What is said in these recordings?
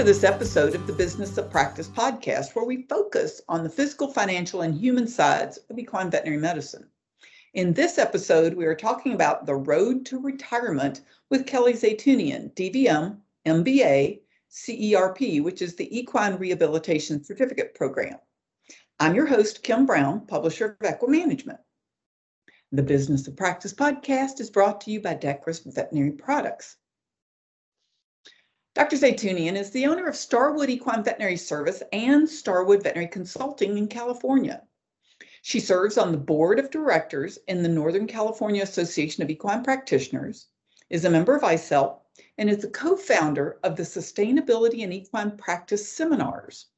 to this episode of the Business of Practice podcast, where we focus on the physical, financial, and human sides of equine veterinary medicine. In this episode, we are talking about the road to retirement with Kelly Zeytoonian, DVM, MBA, CERP, which is the Equine Rehabilitation Certificate Program. I'm your host, Kim Brown, publisher of Equimanagement. The Business of Practice podcast is brought to you by Dechra Veterinary Products. Dr. Zeytoonian is the owner of Starwood Equine Veterinary Service and Starwood Veterinary Consulting in California. She serves on the board of directors in the Northern California Association of Equine Practitioners, is a member of ISELP, and is the co-founder of the Sustainability in Equine Practice Seminars.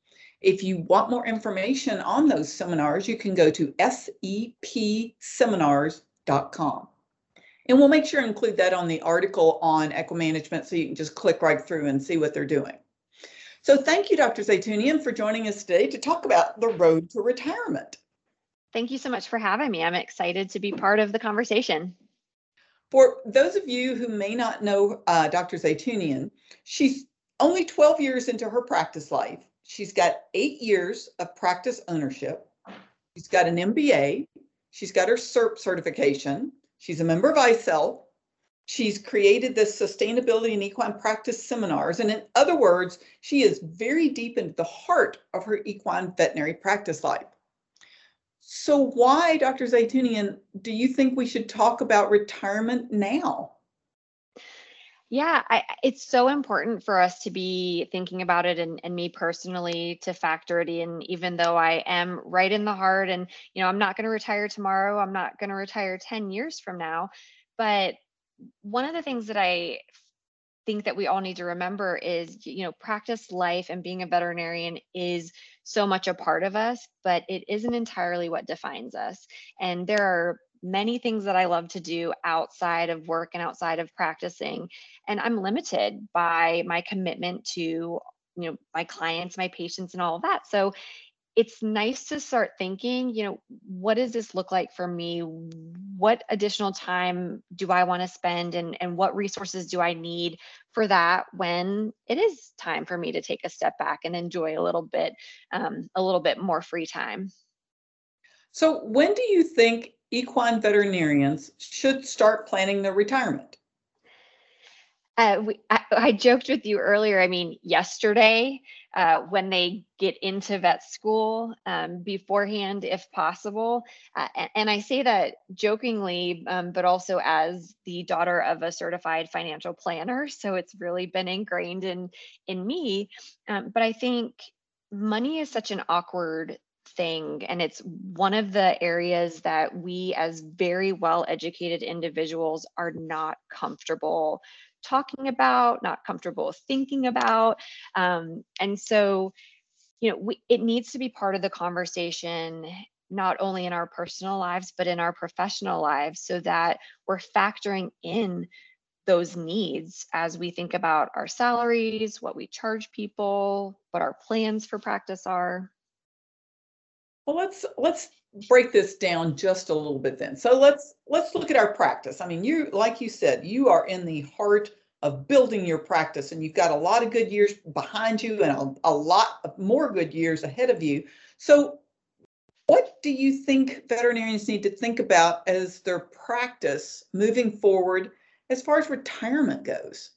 If you want more information on those seminars, you can go to sepseminars.com. And we'll make sure to include that on the article on Equimanagement so you can just click right through and see what they're doing. So thank you, Dr. Zeytoonian, for joining us today to talk about the road to retirement. Thank you so much for having me. I'm excited to be part of the conversation. For those of you who may not know uh, Dr. Zeytoonian, she's only 12 years into her practice life. She's got eight years of practice ownership. She's got an MBA. She's got her CERP certification. She's a member of ISELP. She's created the sustainability and equine practice seminars. And in other words, she is very deep into the heart of her equine veterinary practice life. So, why, Dr. Zeytoonian, do you think we should talk about retirement now? Yeah, I, it's so important for us to be thinking about it and, and me personally to factor it in, even though I am right in the heart and, you know, I'm not going to retire tomorrow. I'm not going to retire 10 years from now. But one of the things that I think that we all need to remember is, you know, practice life and being a veterinarian is so much a part of us, but it isn't entirely what defines us. And there are many things that I love to do outside of work and outside of practicing. And I'm limited by my commitment to, you know, my clients, my patients, and all of that. So it's nice to start thinking, you know, what does this look like for me? What additional time do I want to spend and, and what resources do I need for that when it is time for me to take a step back and enjoy a little bit, um, a little bit more free time? So when do you think equine veterinarians should start planning their retirement? Uh, we, I, I, joked with you earlier. I mean, yesterday, uh, when they get into vet school um, beforehand, if possible. Uh, and, and, I say that jokingly, um, but also as the daughter of a certified financial planner. So it's really been ingrained in in me. Um, but I think money is such an awkward thing. And it's one of the areas that we, as very well educated individuals, are not comfortable talking about, not comfortable thinking about. Um, and so, you know, we, it needs to be part of the conversation not only in our personal lives but in our professional lives so that we're factoring in those needs as we think about our salaries what we charge people what our plans for practice are well, let's let's break this down just a little bit then. So let's let's look at our practice. I mean, you like you said, you are in the heart of building your practice and you've got a lot of good years behind you and a, a lot of more good years ahead of you. So what do you think veterinarians need to think about as their practice moving forward as far as retirement goes?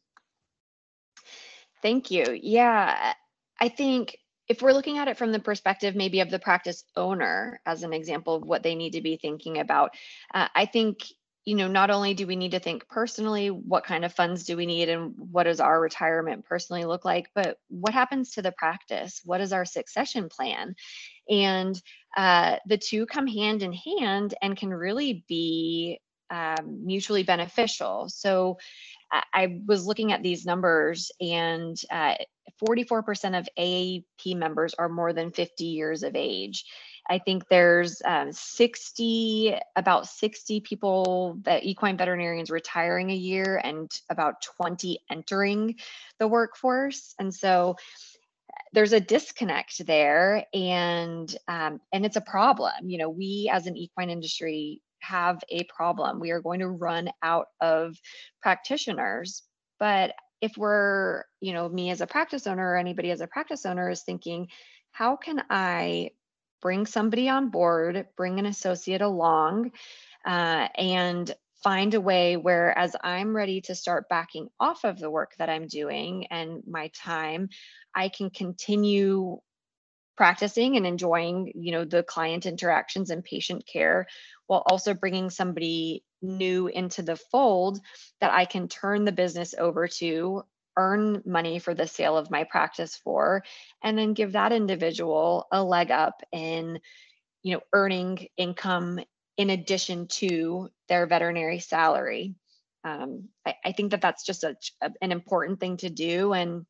Thank you. Yeah, I think if we're looking at it from the perspective maybe of the practice owner as an example of what they need to be thinking about uh, i think you know not only do we need to think personally what kind of funds do we need and what does our retirement personally look like but what happens to the practice? What is our succession plan? And uh, the two come hand in hand and can really be um, mutually beneficial. So I was looking at these numbers, and uh, 44% of AAEP members are more than 50 years of age. I think there's um, 60, about 60 people that equine veterinarians retiring a year, and about 20 entering the workforce. And so there's a disconnect there, and um, and it's a problem. You know, we as an equine industry have a problem. We are going to run out of practitioners. But if we're, you know, me as a practice owner or anybody as a practice owner is thinking, how can I bring somebody on board, bring an associate along, uh, and find a way where as I'm ready to start backing off of the work that I'm doing and my time, I can continue practicing and enjoying, you know, the client interactions and patient care while also bringing somebody new into the fold that I can turn the business over to earn money for the sale of my practice for and then give that individual a leg up in you know earning income in addition to their veterinary salary. Um, I, I, think that that's just a, a, an important thing to do. And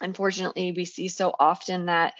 unfortunately we see so often that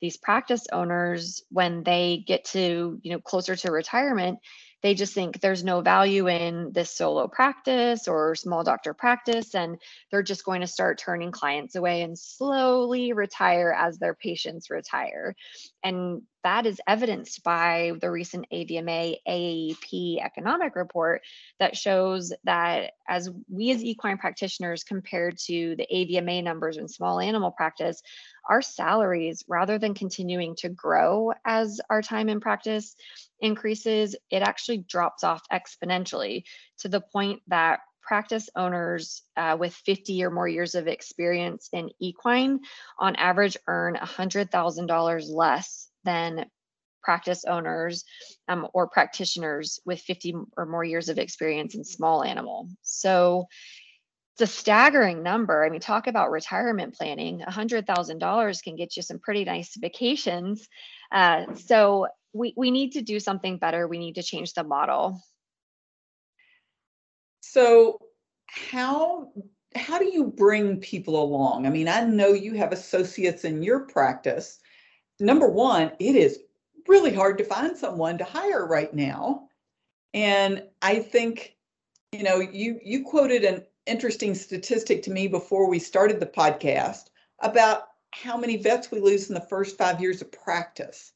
these practice owners when they get to you know closer to retirement they just think there's no value in this solo practice or small doctor practice and they're just going to start turning clients away and slowly retire as their patients retire. And that is evidenced by the recent AVMA AAEP economic report that shows that as we as equine practitioners compared to the AVMA numbers in small animal practice, our salaries, rather than continuing to grow as our time in practice increases, it actually drops off exponentially to the point that practice owners uh, with 50 or more years of experience in equine on average earn $100,000 less than practice owners um, or practitioners with 50 or more years of experience in small animal. So it's a staggering number. I mean, talk about retirement planning. $100,000 can get you some pretty nice vacations. Uh, so we, we need to do something better. We need to change the model. So how how do you bring people along? I mean, I know you have associates in your practice. Number one, it is really hard to find someone to hire right now. And I think, you know, you you quoted an interesting statistic to me before we started the podcast about how many vets we lose in the first five years of practice.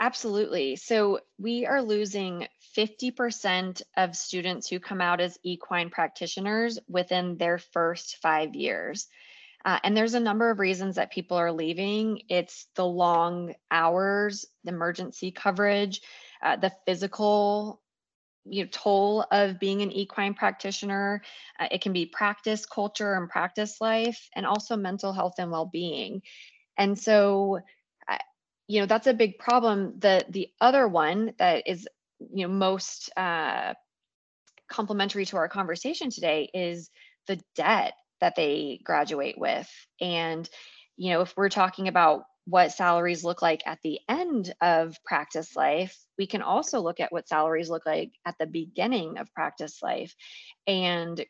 Absolutely. So we are losing 50% of students who come out as equine practitioners within their first five years. Uh, and there's a number of reasons that people are leaving. It's the long hours, the emergency coverage, uh, the physical you know, toll of being an equine practitioner. Uh, it can be practice culture and practice life, and also mental health and well-being. And so, uh, you know, that's a big problem. The the other one that is you know most uh, complementary to our conversation today is the debt that they graduate with. And, you know, if we're talking about what salaries look like at the end of practice life, we can also look at what salaries look like at the beginning of practice life. And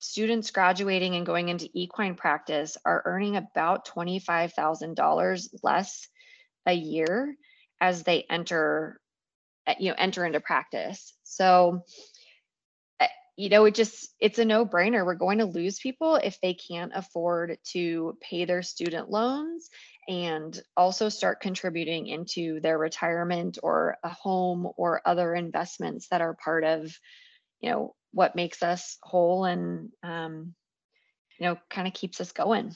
students graduating and going into equine practice are earning about $25,000 less a year as they enter you know enter into practice. So you know, it just it's a no-brainer. We're going to lose people if they can't afford to pay their student loans and also start contributing into their retirement or a home or other investments that are part of, you know, what makes us whole and um, you know, kind of keeps us going.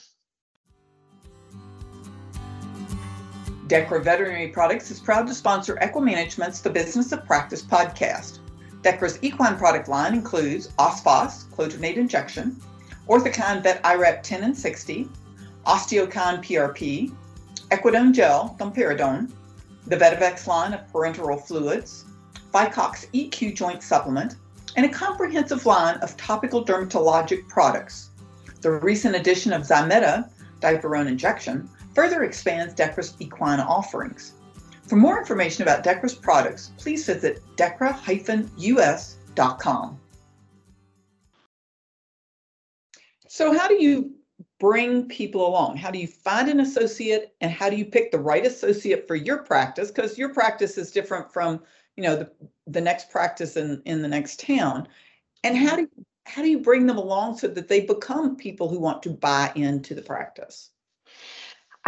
Dechra Veterinary Products is proud to sponsor Equimanagement's The Business of Practice podcast. Dechra's equine product line includes Osphos, clodronate injection, Orthokine Vet IRAP 10 and 60, Osteokine PRP, Equidone Gel, Domperidone, the Vetivex line of parenteral fluids, Vicox EQ joint supplement, and a comprehensive line of topical dermatologic products. The recent addition of Zimeta, dipyrone injection, further expands Dechra's equine offerings. For more information about Dechra's products, please visit dechra-us.com. So how do you bring people along? How do you find an associate and how do you pick the right associate for your practice? Because your practice is different from, you know, the, the next practice in, in the next town. And how do how do you bring them along so that they become people who want to buy into the practice?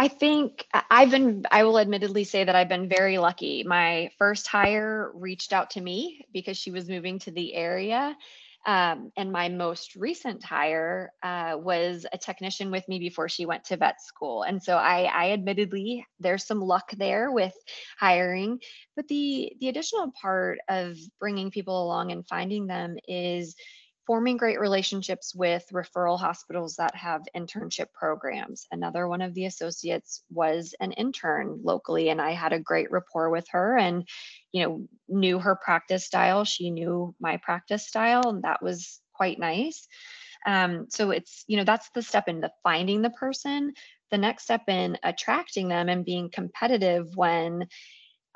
I think I've been, I will admittedly say that I've been very lucky. My first hire reached out to me because she was moving to the area Um, and my most recent hire uh, was a technician with me before she went to vet school. And so I, I admittedly, there's some luck there with hiring. But the, the additional part of bringing people along and finding them is forming great relationships with referral hospitals that have internship programs. Another one of the associates was an intern locally, and I had a great rapport with her and, you know, knew her practice style. She knew my practice style, and that was quite nice. Um, so it's, you know, that's the step in the finding the person. The next step in attracting them and being competitive when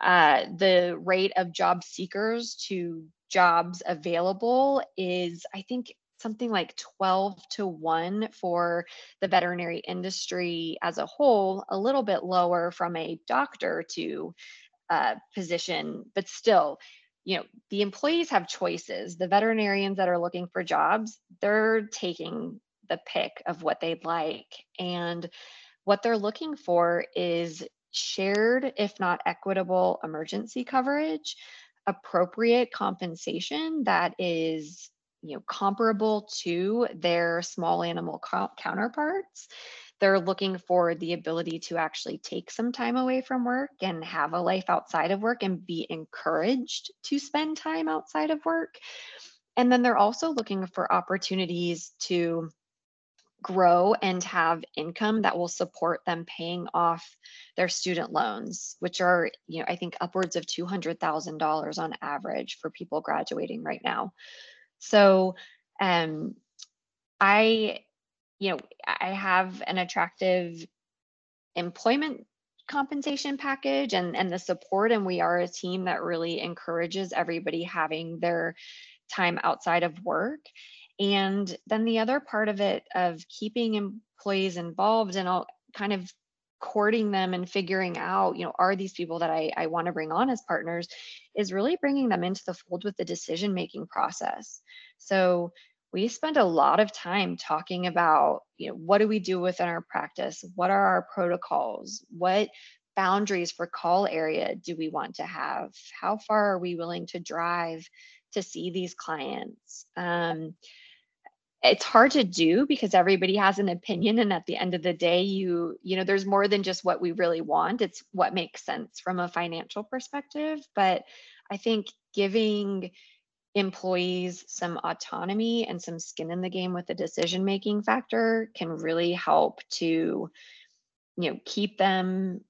uh, the rate of job seekers to jobs available is, I think, something like 12 to 1 for the veterinary industry as a whole, a little bit lower from a doctor to uh, position, but still, you know, the employees have choices. The veterinarians that are looking for jobs, they're taking the pick of what they'd like. And what they're looking for is shared, if not equitable, emergency coverage appropriate compensation that is you know comparable to their small animal co- counterparts. They're looking for the ability to actually take some time away from work and have a life outside of work and be encouraged to spend time outside of work. And then they're also looking for opportunities to grow and have income that will support them paying off their student loans, which are, you know, I think upwards of $200,000 on average for people graduating right now. So, um, I, you know, I have an attractive employment compensation package and and the support and we are a team that really encourages everybody having their time outside of work and then the other part of it of keeping employees involved and all kind of courting them and figuring out, you know, are these people that I, I want to bring on as partners is really bringing them into the fold with the decision making process. So we spend a lot of time talking about, you know, what do we do within our practice? What are our protocols? What boundaries for call area do we want to have? How far are we willing to drive to see these clients? Um, it's hard to do because everybody has an opinion and at the end of the day you you know there's more than just what we really want it's what makes sense from a financial perspective. But i think giving employees some autonomy and some skin in the game with the decision making factor can really help to you know keep them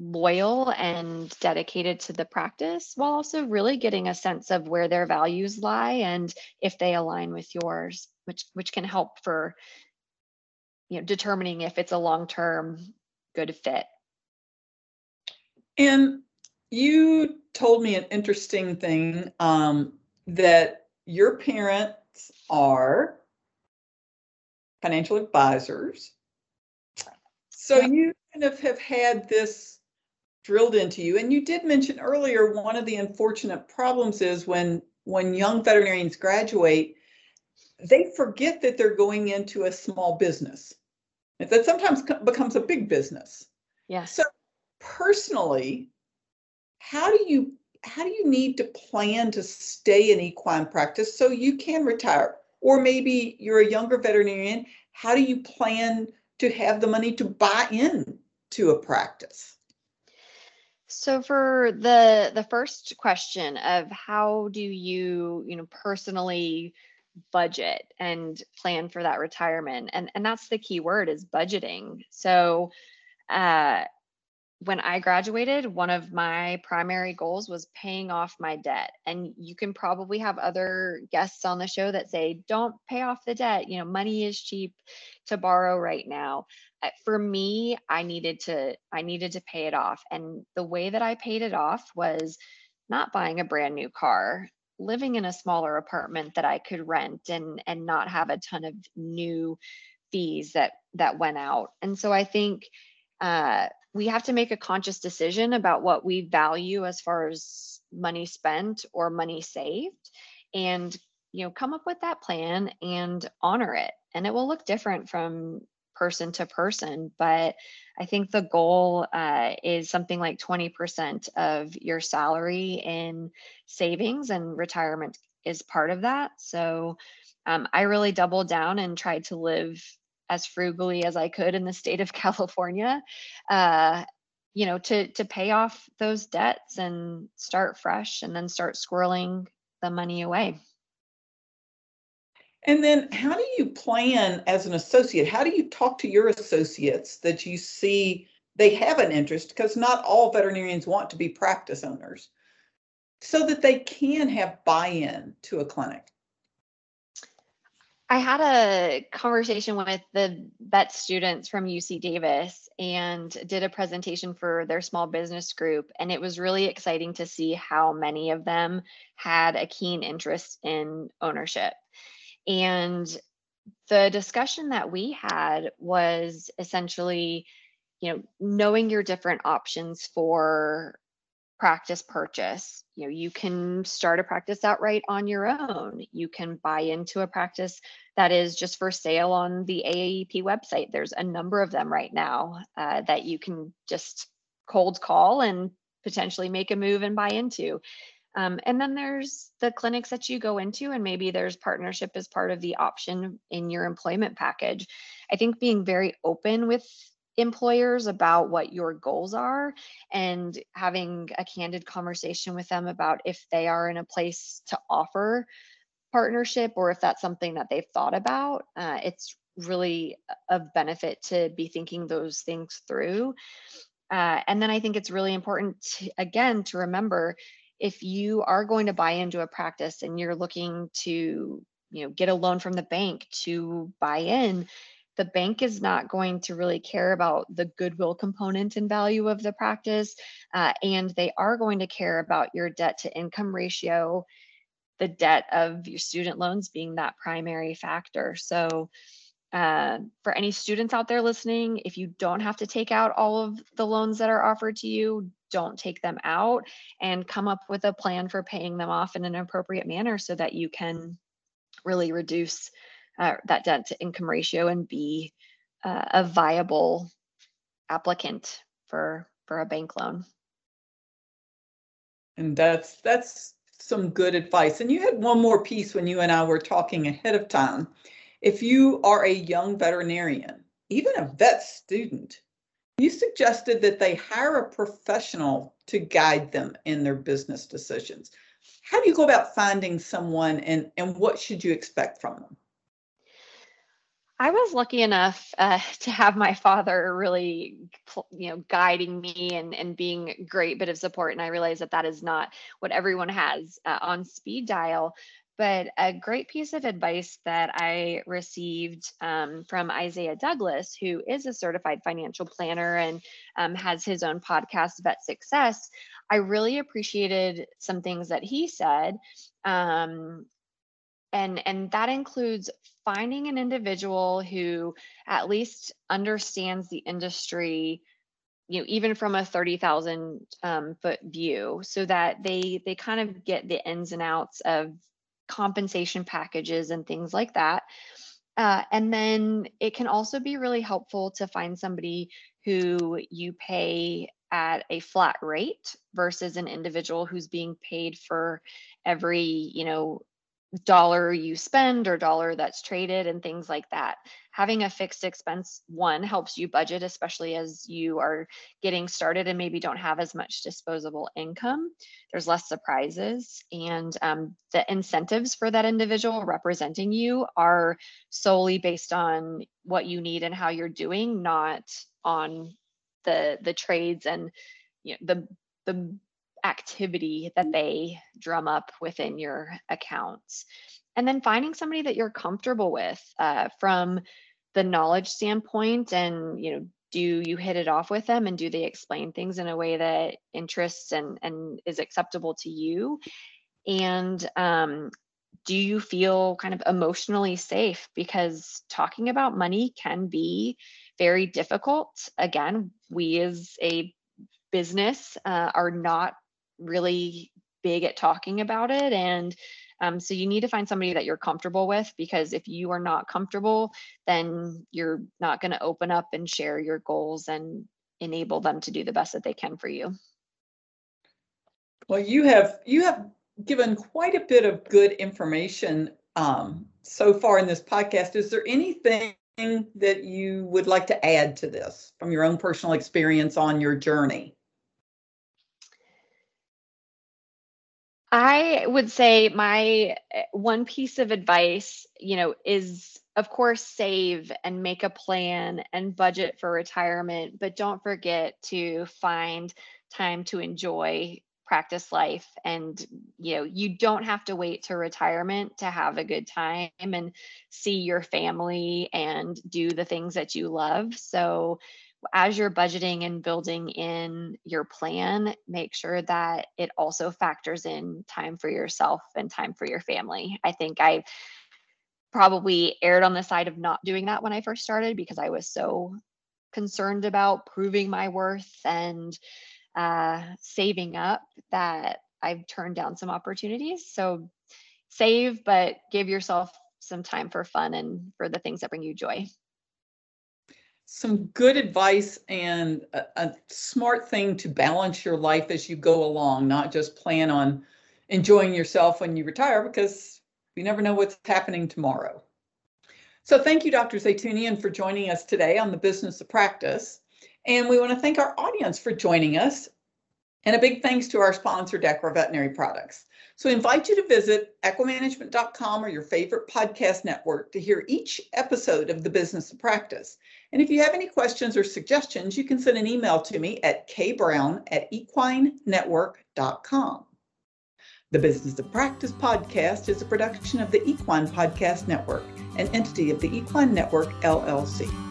loyal and dedicated to the practice while also really getting a sense of where their values lie and if they align with yours which which can help for you know determining if it's a long-term good fit. And you told me an interesting thing um, that your parents are financial advisors. So you kind of have had this drilled into you. And you did mention earlier one of the unfortunate problems is when when young veterinarians graduate, they forget that they're going into a small business. That sometimes becomes a big business. Yeah. So personally, how do you how do you need to plan to stay in equine practice so you can retire? Or maybe you're a younger veterinarian. How do you plan to have the money to buy in to a practice? So for the the first question of how do you, you know, personally budget and plan for that retirement and and that's the key word is budgeting. So uh when I graduated, one of my primary goals was paying off my debt. And you can probably have other guests on the show that say, don't pay off the debt. You know, money is cheap to borrow right now. Uh, for me, I needed to I needed to pay it off. And the way that I paid it off was not buying a brand new car, living in a smaller apartment that I could rent and and not have a ton of new fees that that went out. And so I think uh, we have to make a conscious decision about what we value as far as money spent or money saved and you know come up with that plan and honor it and it will look different from person to person but i think the goal uh, is something like 20% of your salary in savings and retirement is part of that. So um, I really doubled down and tried to live as frugally as I could in the state of California, uh, you know, to to pay off those debts and start fresh, and then start squirreling the money away. And then, how do you plan as an associate? How do you talk to your associates that you see they have an interest? Because not all veterinarians want to be practice owners, so that they can have buy in to a clinic. I had a conversation with the vet students from UC Davis and did a presentation for their small business group. And it was really exciting to see how many of them had a keen interest in ownership. And the discussion that we had was essentially, you know, knowing your different options for practice purchase. You know, you can start a practice outright on your own. You can buy into a practice that is just for sale on the AAEP website. There's a number of them right now uh, that you can just cold call and potentially make a move and buy into. Um, and then there's the clinics that you go into, and maybe there's partnership as part of the option in your employment package. I think being very open with employers about what your goals are and having a candid conversation with them about if they are in a place to offer partnership or if that's something that they've thought about. Uh, it's really of benefit to be thinking those things through. Uh, and then I think it's really important, to, again, to remember if you are going to buy into a practice and you're looking to you know get a loan from the bank to buy in the bank is not going to really care about the goodwill component and value of the practice. Uh, and they are going to care about your debt to income ratio, the debt of your student loans being that primary factor. So, uh, for any students out there listening, if you don't have to take out all of the loans that are offered to you, don't take them out and come up with a plan for paying them off in an appropriate manner so that you can really reduce uh, that debt to income ratio and be uh, a viable applicant for for a bank loan. And that's that's some good advice. And you had one more piece when you and I were talking ahead of time. If you are a young veterinarian, even a vet student, you suggested that they hire a professional to guide them in their business decisions. How do you go about finding someone and, and what should you expect from them? I was lucky enough uh, to have my father really, you know, guiding me and, and being a great bit of support. And I realized that that is not what everyone has uh, on speed dial. But a great piece of advice that I received um, from Isaiah Douglas, who is a certified financial planner and um, has his own podcast, Vet Success, I really appreciated some things that he said. Um, and and that includes finding an individual who at least understands the industry you know even from a 30,000 um, foot view so that they they kind of get the ins and outs of compensation packages and things like that. Uh, and then it can also be really helpful to find somebody who you pay at a flat rate versus an individual who's being paid for every you know dollar you spend or dollar that's traded and things like that. Having a fixed expense one helps you budget, especially as you are getting started and maybe don't have as much disposable income. There's less surprises, and um, the incentives for that individual representing you are solely based on what you need and how you're doing, not on the the trades and you know, the the activity that they drum up within your accounts. And then finding somebody that you're comfortable with uh, from the knowledge standpoint and, you know, do you hit it off with them and do they explain things in a way that interests and, and is acceptable to you? And um, do you feel kind of emotionally safe? Because talking about money can be very difficult. Again, we as a business uh, are not really big at talking about it and um, so you need to find somebody that you're comfortable with because if you are not comfortable then you're not going to open up and share your goals and enable them to do the best that they can for you well you have you have given quite a bit of good information um, so far in this podcast. Is there anything that you would like to add to this from your own personal experience on your journey? I would say my eh, one piece of advice, you know, is of course save and make a plan and budget for retirement, but don't forget to find time to enjoy practice life. And you know you don't have to wait to retirement to have a good time and see your family and do the things that you love. So as you're budgeting and building in your plan, make sure that it also factors in time for yourself and time for your family. I think I probably erred on the side of not doing that when I first started because I was so concerned about proving my worth and uh, saving up that I've turned down some opportunities. So save, but give yourself some time for fun and for the things that bring you joy some good advice and a, a, smart thing to balance your life as you go along, not just plan on enjoying yourself when you retire because you never know what's happening tomorrow. So thank you, Dr. Zeytoonian, for joining us today on the Business of Practice. And we want to thank our audience for joining us. And a big thanks to our sponsor, Dechra Veterinary Products. So I invite you to visit equimanagement.com or your favorite podcast network to hear each episode of the Business of Practice. And if you have any questions or suggestions, you can send an email to me at kbrown at equinenetwork.com. The Business of Practice podcast is a production of the Equine Podcast Network, an entity of the Equine Network, LLC.